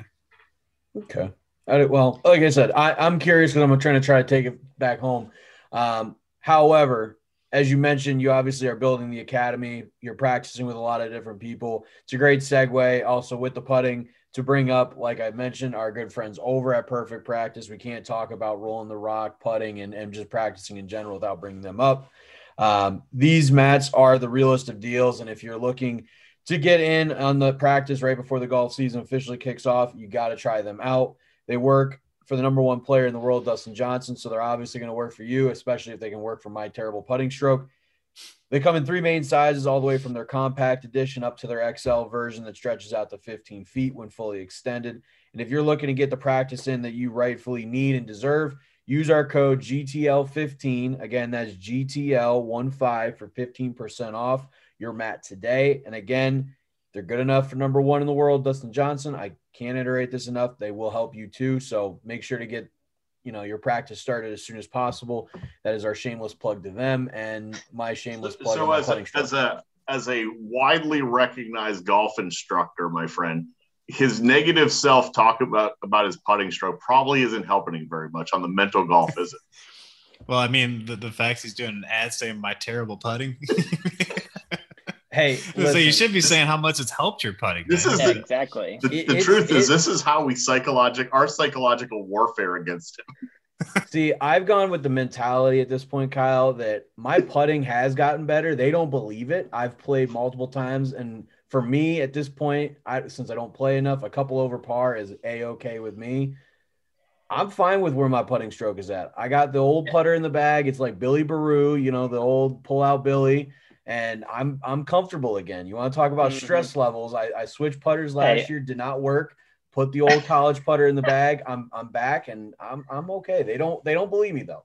Okay. I, well, like I said, I, I'm curious because I'm trying to try to take it back home. Um, however, as you mentioned, you obviously are building the academy. You're practicing with a lot of different people. It's a great segue also with the putting to bring up, like I mentioned, our good friends over at Perfect Practice. We can't talk about rolling the rock, putting, and, and just practicing in general without bringing them up. Um, these mats are the realest of deals. And if you're looking to get in on the practice right before the golf season officially kicks off, you got to try them out. They work for the number one player in the world, Dustin Johnson. So they're obviously going to work for you, especially if they can work for my terrible putting stroke. They come in three main sizes, all the way from their compact edition up to their XL version that stretches out to 15 feet when fully extended. And if you're looking to get the practice in that you rightfully need and deserve, use our code GTL15. Again, that's GTL15 for 15% off your mat today. And again, they're good enough for number one in the world, Dustin Johnson. I can't iterate this enough. They will help you too. So make sure to get you know your practice started as soon as possible. That is our shameless plug to them and my shameless plug. So as a, as a as a widely recognized golf instructor, my friend, his negative self talk about about his putting stroke probably isn't helping him very much on the mental golf, is it? Well, I mean, the, the fact he's doing an ad saying my terrible putting. Hey, so you should be saying how much it's helped your putting. This is Yeah, the, exactly. the, It- the it's- truth is it- this is how we psychologic our psychological warfare against him. See, I've gone with the mentality at this point, Kyle, that my putting has gotten better. They don't believe it. I've played multiple times, and for me at this point, I since I don't play enough, a couple over par is a okay with me. I'm fine with where my putting stroke is at. I got the old putter in the bag. It's like Billy Baroo, you know, the old pull out Billy, and I'm I'm comfortable again. You want to talk about Mhm. stress levels? I, I switched putters last Hey. year, did not work. Put the old college putter in the bag. I'm I'm back, and I'm I'm okay. They don't they don't believe me though.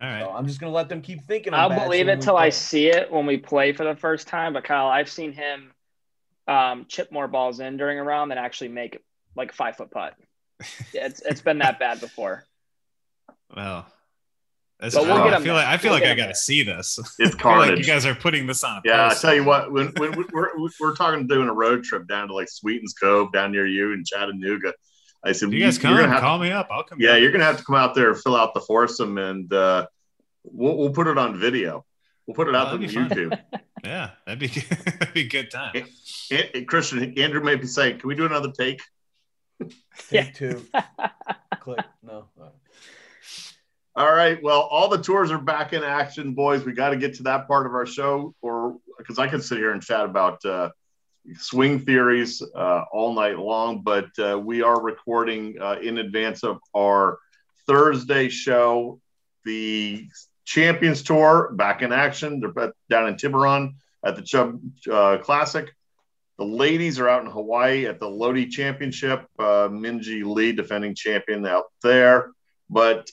All right. So I'm just gonna let them keep thinking. I'm I'll believe it we till I see it when we play for the first time. But Kyle, I've seen him um, chip more balls in during a round than actually make like five foot putt. It's it's been that bad before. Well, that's But we'll true. get I feel like I feel We'll like I got to see this. It's I feel like you guys are putting this on. Yeah, I post. tell you what, when, when we're we're talking doing a road trip down to like Sweetens Cove down near you in Chattanooga, I said you guys you're come, gonna have call me up. I'll come. yeah, down. you're gonna have to come out there and fill out the foursome, and uh, we'll we'll put it on video. We'll put it Oh, out on that'd be fun. YouTube. yeah, that'd be that'd be a good time. and, and Christian Andrew may be saying, "Can we do another take?" Take two. Click. No. All right. Well, all the tours are back in action, boys. We got to get to that part of our show, or because I could sit here and chat about uh, swing theories uh, all night long. But uh, we are recording uh, in advance of our Thursday show, the Champions Tour back in action. They're down in Tiburon at the Chubb uh, Classic. The ladies are out in Hawaii at the LOTTE Championship. Uh, Minjee Lee, defending champion, out there. But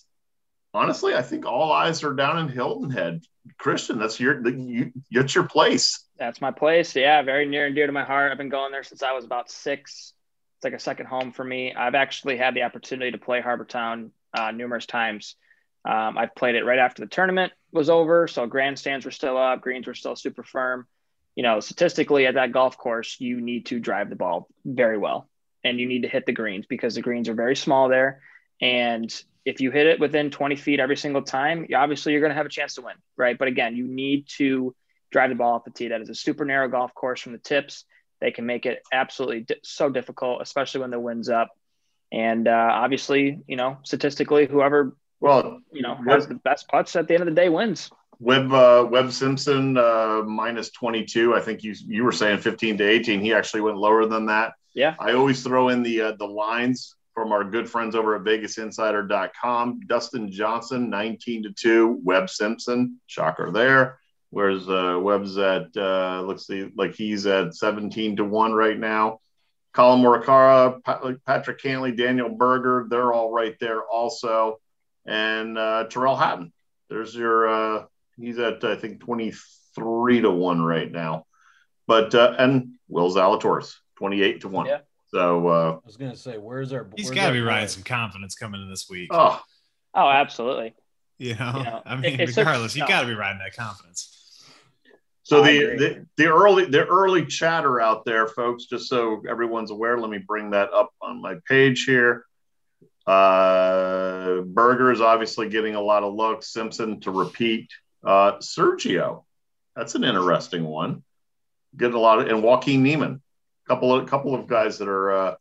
honestly, I think all eyes are down in Hilton Head. Christian, that's your you, it's your place. That's my place. Yeah, very near and dear to my heart. I've been going there since I was about six. It's like a second home for me. I've actually had the opportunity to play Harbor Town uh, numerous times. Um, I've played it right after the tournament was over, so grandstands were still up, greens were still super firm. You know, statistically at that golf course, you need to drive the ball very well, and you need to hit the greens because the greens are very small there. And if you hit it within 20 feet every single time, obviously you're going to have a chance to win, right? But again, you need to drive the ball off the tee. That is a super narrow golf course from the tips. They can make it absolutely di- so difficult, especially when the wind's up. And uh, obviously, you know, statistically, whoever Well, you know has the best putts at the end of the day wins. Webb uh, Webb Simpson uh, minus twenty two. I think you you were saying fifteen to eighteen. He actually went lower than that. Yeah. I always throw in the uh, the lines from our good friends over at VegasInsider.com. Dustin Johnson nineteen to two. Webb Simpson shocker there. Whereas uh, Webb's at uh, looks like he's at seventeen to one right now. Collin Morikawa, Pat- Patrick Cantlay, Daniel Berger, they're all right there also. And uh, Tyrrell Hatton. There's your uh, he's at I think 23 to 1 right now. But uh, and Will Zalatoris 28 to 1. Yeah. So uh, I was gonna say, where's our? He's where's got to be riding some confidence coming in this week. oh, Oh, absolutely. You know, You know, I mean, it's such- regardless, you no. got to be riding that confidence. So I the, the the early the early chatter out there, folks, just so everyone's aware, let me bring that up on my page here. Uh, Berger is obviously getting a lot of looks. Simpson to repeat. Uh, Sergio, that's an interesting one. Getting a lot of and Joaquin Niemann, couple of couple of guys that are uh,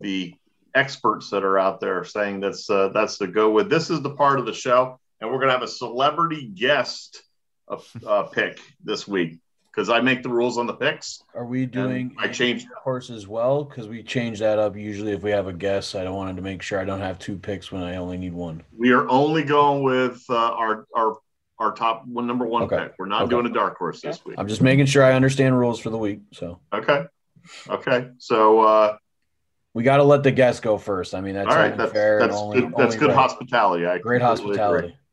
the experts that are out there saying that's uh, that's the go with. This is the part of the show, and we're gonna have a celebrity guest uh, uh, pick this week because I make the rules on the picks. Are we doing I changed- horse as well? Because we change that up usually if we have a guest. I wanted to make sure I don't have two picks when I only need one. We are only going with uh, our our our top one number one Okay. pick. We're not Okay. doing a dark horse this week. I'm just making sure I understand rules for the week. So Okay. Okay. So uh, we got to let the guests go first. I mean, that's all right, that's fair that's only, good. That's good right. hospitality. I Great hospitality.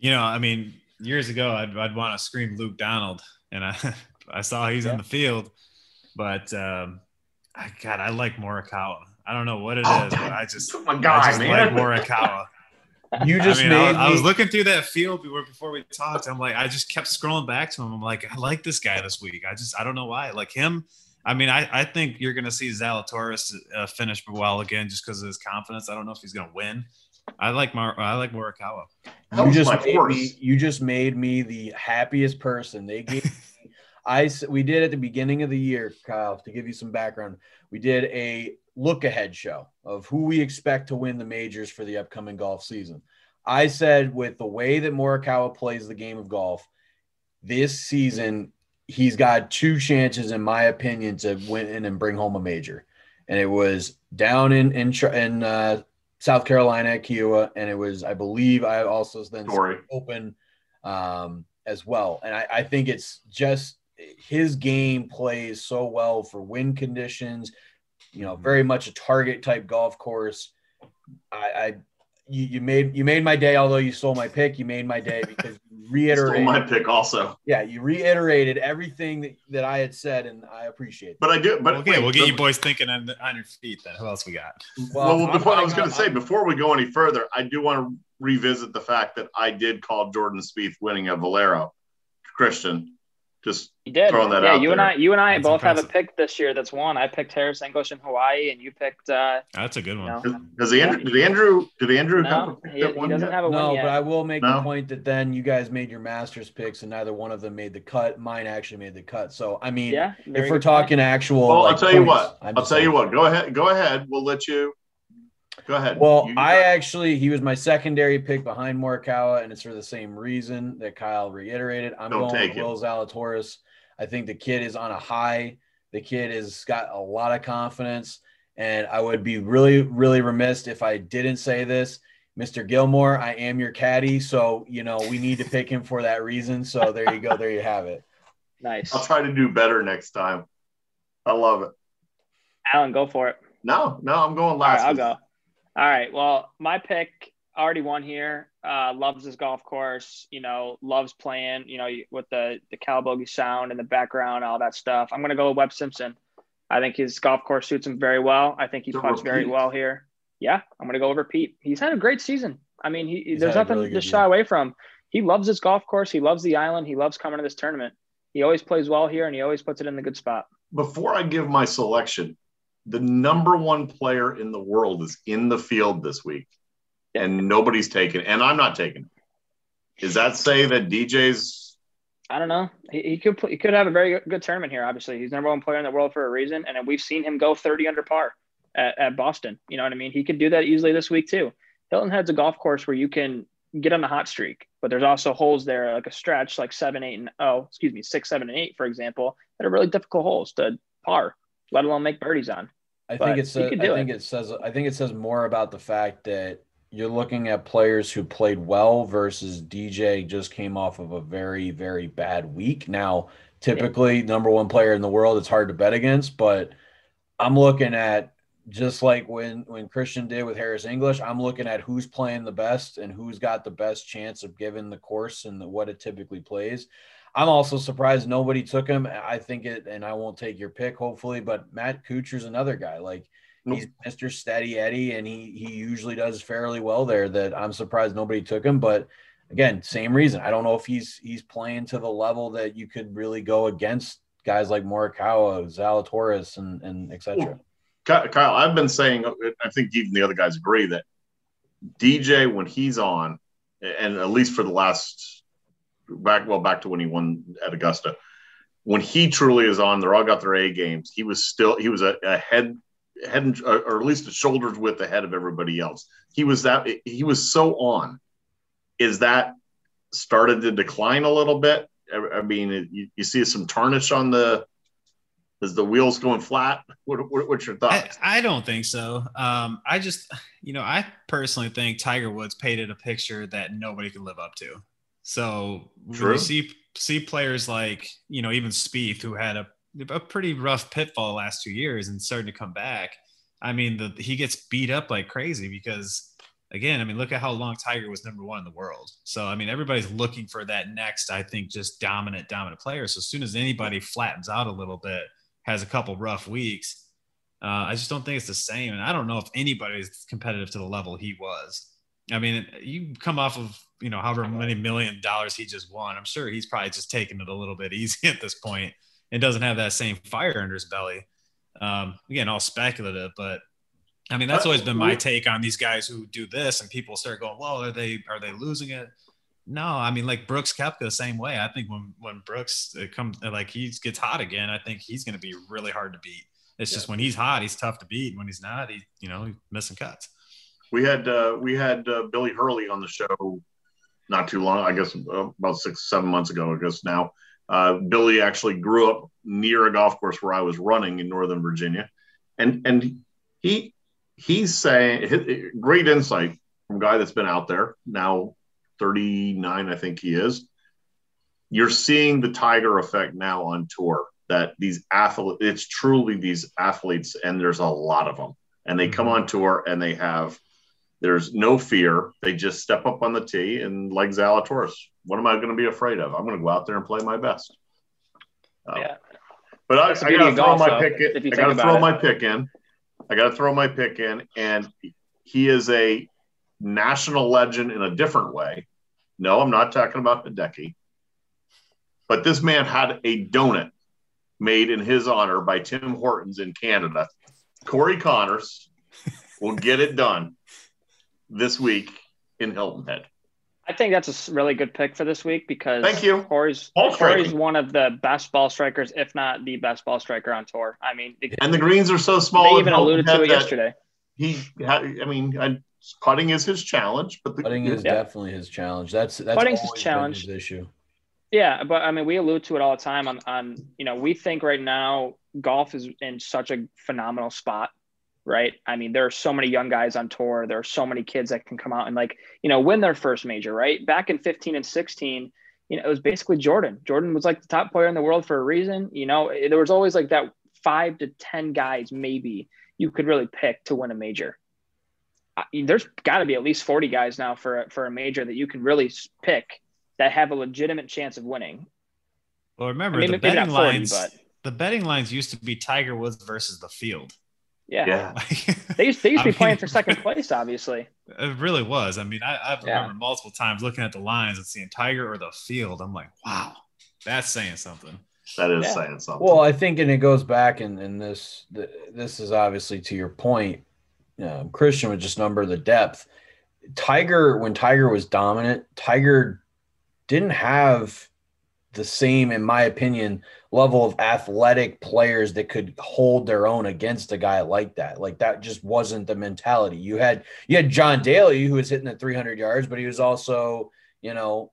You know, I mean, years ago, I'd, I'd want to scream Luke Donald, and I I saw he's Yeah. in the field, but um, I God, I like Morikawa. I don't know what it is, Oh, but I just my I just man. like Morikawa. You just I mean, made I, I was looking through that field before, before we talked. I'm like, I just kept scrolling back to him. I'm like, I like this guy this week. I just, I don't know why. Like him. I mean, I, I think you're going to see Zalatoris uh, finish well again just because of his confidence. I don't know if he's going to win. I like Mar- I like Morikawa. You just, made me, you just made me the happiest person. They gave me, I s- we did at the beginning of the year, Kyle, to give you some background. We did a look ahead show of who we expect to win the majors for the upcoming golf season. I said with the way that Morikawa plays the game of golf this season, he's got two chances, in my opinion, to win in and bring home a major. And it was down in in, in uh, South Carolina at Kiawah, and it was, I believe, I also then open um, as well. And I, I think it's just his game plays so well for wind conditions. You know, mm-hmm. very much a target type golf course. I, I you, you made you made my day. Although you stole my pick, you made my day because you Stole reiterated. my pick also, yeah, you reiterated everything that, that I had said, and I appreciate. It. but I do. But okay, wait, we'll get the- you boys thinking on, on your feet. Then who else we got? Well, well, I'm before I was gonna- going to say, before we go any further, I do want to revisit the fact that I did call Jordan Spieth winning a Valero. Christian, just You did. Throwing that yeah, out you and. I, you and I That's both have a pick this year. That's one. I picked Harris English in Hawaii, and you picked. uh That's a good you one. know, does Andrew? Did Andrew? Did Andrew have a no, pick he, that he one doesn't yet? have a no, win yet. but I will make No? the point that then you guys made your Masters picks, and neither one of them made the cut. Mine actually made the cut. So I mean, yeah, if we're good point. talking actual, Well, I'll tell you points, what. I'm I'll just tell you what. Go ahead. Go ahead. We'll let you. Go ahead. Well, You- I actually he was my secondary pick behind Morikawa, and it's for the same reason that Kyle reiterated. I'm Don't going take with it. Will Zalatoris. I think the kid is on a high. The kid has got a lot of confidence, and I would be really, really remiss if I didn't say this. Mr. Gilmore, I am your caddy, so you know we need to pick him for that reason. So there you go, there you have it. Nice, I'll try to do better next time. I love it. Alan, go for it. No, no, I'm going All right, last. I'll go. All right. Well, my pick already won here. Uh, loves this golf course. You know, loves playing. You know, with the the Calibogue sound in the background, all that stuff. I'm gonna go with Webb Simpson. I think his golf course suits him very well. I think he puts very well here. Yeah, I'm gonna go over Pete. He's had a great season. I mean, he there's nothing really to shy year. away from. He loves this golf course. He loves the island. He loves coming to this tournament. He always plays well here, and he always puts it in the good spot. Before I give my selection, the number one player in the world is in the field this week, and nobody's taken. And I'm not taking. Does that say that DJ's? I don't know. He, he could he could have a very good, good tournament here. Obviously, he's number one player in the world for a reason, and we've seen him go 30 under par at, at Boston. You know what I mean? He could do that easily this week too. Hilton Head's a golf course where you can get on a hot streak, but there's also holes there, like a stretch, like seven, eight, and oh, excuse me, six, seven, and eight, for example, that are really difficult holes to par, let alone make birdies on. I But think it he says. I think it says. I think it says more about the fact that you're looking at players who played well versus DJ just came off of a very very bad week. Now, typically number one player in the world, it's hard to bet against, but I'm looking at just like when when Christian did with Harris English, I'm looking at who's playing the best and who's got the best chance of giving the course and the, what it typically plays. I'm also surprised nobody took him. I think it, and I won't take your pick, hopefully, but Matt Kuchar's another guy. Like He's Mr. Steady Eddie, and he he usually does fairly well there. That I'm surprised nobody took him, but again, same reason. I don't know if he's he's playing to the level that you could really go against guys like Morikawa, Zalatoris, and and etc. Kyle, I've been saying, I think even the other guys agree that DJ when he's on, and at least for the last back well back to when he won at Augusta, when he truly is on, they're all got their A games. He was still he was a, a head head and, or at least a shoulders width ahead of everybody else. He was that he was so on. Is that started to decline a little bit? I mean, you, you see some tarnish on the is the wheels going flat? What, what, what's your thoughts? I, I, don't think so. Um, I just, you know, I personally think Tiger Woods painted a picture that nobody could live up to. So True. you see see players like, you know, even Spieth, who had a, a pretty rough pitfall last two years and starting to come back. I mean, the, he gets beat up like crazy because, again, I mean, look at how long Tiger was number one in the world. So, I mean, everybody's looking for that next, I think, just dominant, dominant player. So, as soon as anybody flattens out a little bit, has a couple rough weeks. Uh, I just don't think it's the same. And I don't know if anybody's competitive to the level he was. I mean, you come off of, you know, however many million dollars he just won. I'm sure he's probably just taking it a little bit easy at this point and doesn't have that same fire under his belly. Um, again, all speculative, but I mean, that's always been my take on these guys who do this and people start going, well, are they, are they losing it? No, I mean like Brooks Koepka the same way. I think when when Brooks comes like he gets hot again, I think he's going to be really hard to beat. It's yeah. just when he's hot, he's tough to beat. And when he's not, he you know he's missing cuts. We had uh, we had uh, Billy Hurley on the show not too long, I guess uh, about six seven months ago. I guess now uh, Billy actually grew up near a golf course where I was running in Northern Virginia, and and he he's saying great insight from a guy that's been out there now 39, I think he is. You're seeing the Tiger effect now on tour that these athletes, it's truly these athletes, and there's a lot of them. And they come mm-hmm. on tour and they have, there's no fear. They just step up on the tee and like Zalatoris. What am I going to be afraid of? I'm going to go out there and play my best. Uh, yeah. But I, I got to throw my pick in. I got to throw it. my pick in. I got to throw my pick in. And he is a national legend in a different way. No, I'm not talking about Hideki. But this man had a donut made in his honor by Tim Hortons in Canada. Corey Conners will get it done this week in Hilton Head. I think that's a really good pick for this week because thank you. Corey's, Corey's one of the best ball strikers, if not the best ball striker on tour. I mean, and the greens are so small. They even alluded to it yesterday. He, I mean, I, putting is his challenge, but the, putting is yeah. definitely his challenge. That's that's putting's his challenge. His issue. Yeah, but I mean, we allude to it all the time. On, on you know, we think right now golf is in such a phenomenal spot, right? I mean, there are so many young guys on tour. There are so many kids that can come out and like you know win their first major, right? Back in 15 and 16, you know, it was basically Jordan. Jordan was like the top player in the world for a reason. You know, eh, there was always like that five to ten guys maybe you could really pick to win a major there's got to be at least 40 guys now for for a major that you can really pick that have a legitimate chance of winning. Well, remember I mean, the betting 40, lines. But... The betting lines used to be Tiger Woods versus the field. Yeah, yeah. they used they used to be mean, playing for second place. Obviously, it really was. I mean, I, I've yeah. remember multiple times looking at the lines and seeing Tiger or the field. I'm like, wow, that's saying something. That is yeah. saying something. Well, I think, and it goes back, and, and this this is obviously to your point um, Christian would just number the depth. Tiger, when Tiger was dominant, Tiger didn't have the same, in my opinion, level of athletic players that could hold their own against a guy like that. Like that just wasn't the mentality. You had you had John Daly who was hitting the 300 yards, but he was also, you know,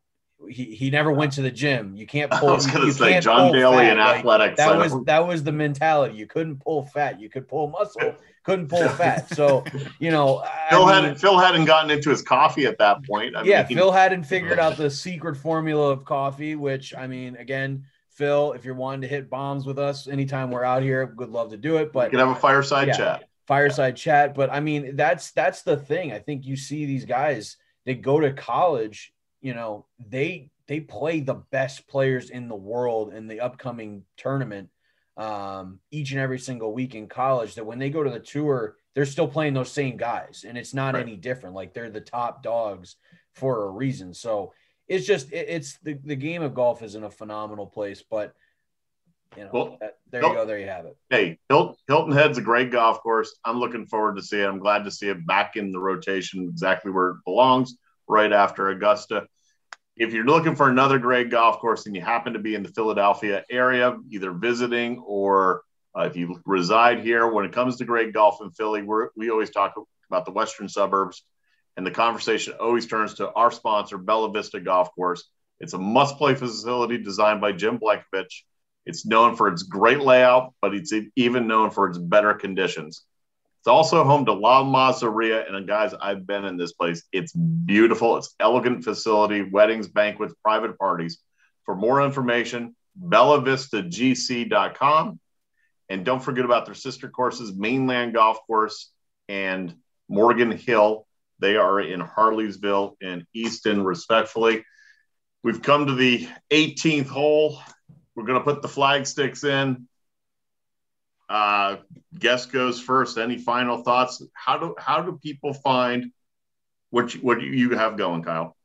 he, he never went to the gym. You can't pull. I was going to say John Daly and like, athletics. That was that was the mentality. You couldn't pull fat. You could pull muscle. couldn't pull fat. So you know, Phil I mean, hadn't Phil hadn't gotten into his coffee at that point. I yeah, mean, Phil hadn't figured out the secret formula of coffee. Which I mean, again, Phil, if you're wanting to hit bombs with us anytime we're out here, would love to do it. But you can have a fireside yeah, chat. Fireside chat. But I mean, that's that's the thing. I think you see these guys. They go to college. You know, they they play the best players in the world in the upcoming tournament um, each and every single week in college that when they go to the tour, they're still playing those same guys, and it's not Right. any different. Like they're the top dogs for a reason. So it's just it, it's the the game of golf is in a phenomenal place, but you know Well, that, there you go, there you have it. Hey, Hilton, Hilton Head's a great golf course. I'm looking forward to see it. I'm glad to see it back in the rotation, exactly where it belongs, right after Augusta. If you're looking for another great golf course and you happen to be in the Philadelphia area, either visiting or uh, if you reside here, when it comes to great golf in Philly, we're, we always talk about the western suburbs, and the conversation always turns to our sponsor, Bella Vista Golf Course. It's a must-play facility designed by Jim Blaukovitch. It's known for its great layout, but it's even known for its better conditions. It's also home to La Massaria, and guys, I've been in this place. It's beautiful. It's elegant facility, weddings, banquets, private parties. For more information, bellavistagc.com. And don't forget about their sister courses, Mainland Golf Course and Morgan Hill. They are in Harleysville and Easton, respectfully. We've come to the 18th hole. We're going to put the flag sticks in. Uh, guest goes first. Any final thoughts? How do how do people find what you, what you have going, Kyle?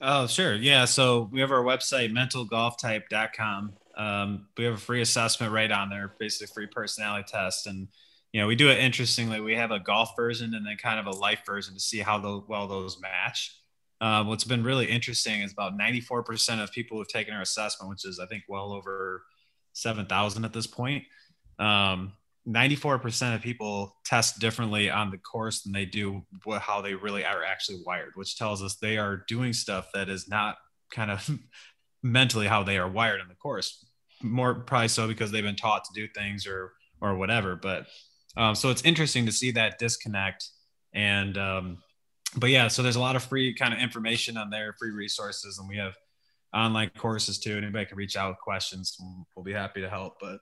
Oh, sure. Yeah. So we have our website, mentalgolftype.com. Um, we have a free assessment right on there, basically free personality test. And, you know, we do it interestingly. We have a golf version and then kind of a life version to see how the, well those match. Uh, what's been really interesting is about 94% of people who've taken our assessment, which is, I think, well over 7,000 at this point. Um, 94% of people test differently on the course than they do how they really are actually wired, which tells us they are doing stuff that is not kind of mentally how they are wired in the course. More probably so because they've been taught to do things or or whatever. But um, so it's interesting to see that disconnect. And um, but yeah, so there's a lot of free kind of information on there, free resources, and we have online courses too. Anybody can reach out with questions. We'll be happy to help. But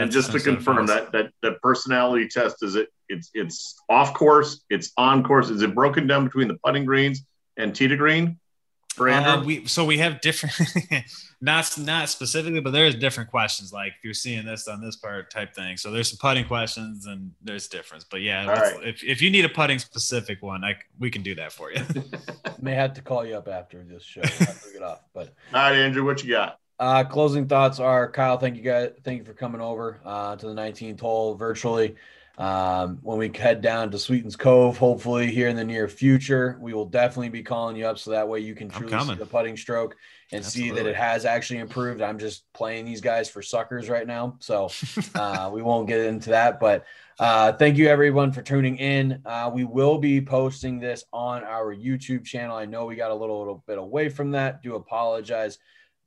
And just to kind of stuff confirm that that that personality test is it it's it's off course, it's on course. Is it broken down between the putting greens and tee to green for Uh, we so we have different, not not specifically, but there's different questions. Like if you're seeing this on this part type thing. So there's some putting questions and there's difference. But yeah, right. if if you need a putting specific one, I c- we can do that for you. May have to call you up after this show after we get off. But All right, Andrew, what you got? Uh, closing thoughts are Kyle. Thank you guys. Thank you for coming over uh, to the 19th hole virtually. Um, when we head down to Sweetens Cove, hopefully here in the near future, we will definitely be calling you up so that way you can truly see the putting stroke and see that it has actually improved. I'm just playing these guys for suckers right now, so uh, we won't get into that. But uh, thank you everyone for tuning in. Uh, we will be posting this on our YouTube channel. I know we got a little, little bit away from that. Do apologize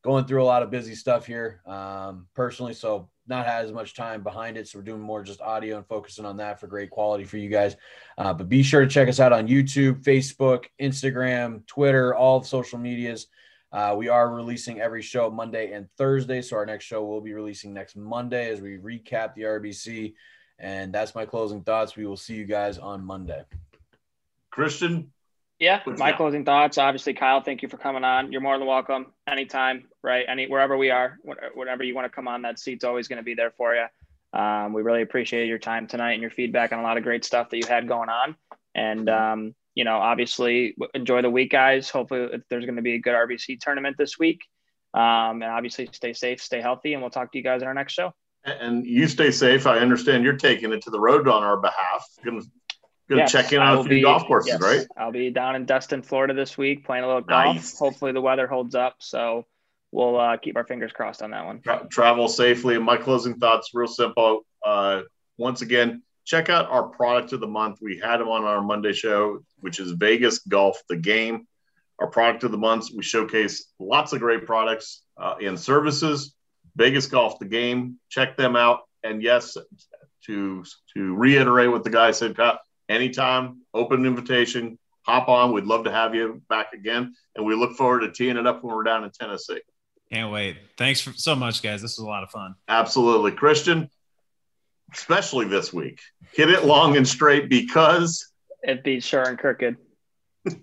going through a lot of busy stuff here um, personally, so not had as much time behind it. So we're doing more just audio and focusing on that for great quality for you guys. Uh, but be sure to check us out on YouTube, Facebook, Instagram, Twitter, all the social medias. Uh, we are releasing every show Monday and Thursday. So our next show will be releasing next Monday as we recap the RBC. And that's my closing thoughts. We will see you guys on Monday. Christian, Yeah, What's my that? closing thoughts. Obviously, Kyle, thank you for coming on. You're more than welcome anytime, right? Any wherever we are, wh- whenever you want to come on, that seat's always going to be there for you. Um, we really appreciate your time tonight and your feedback on a lot of great stuff that you had going on. And um, you know, obviously, enjoy the week, guys. Hopefully, there's going to be a good RBC tournament this week. Um, and obviously, stay safe, stay healthy, and we'll talk to you guys in our next show. and you stay safe. I understand you're taking it to the road on our behalf. Gonna Yes, check in on a few be- golf courses, yes, right? I'll be down in Destin, Florida this week playing a little golf. Nice. Hopefully the weather holds up. So we'll uh, keep our fingers crossed on that one. Tra- travel safely. And my closing thoughts, real simple. Uh, once again, check out our product of the month. We had them on our Monday show, which is Vegas Golf, the game. Our product of the month, we showcase lots of great products uh, and services. Vegas Golf, the game. Check them out. And yes, to to reiterate what the guy said, Pat, anytime, open invitation, hop on. We'd love to have you back again. And we look forward to teeing it up when we're down in Tennessee. Can't wait. Thanks for, so much, guys. This was a lot of fun. Absolutely. Christian, especially this week, hit it long and straight because It beats short and crooked.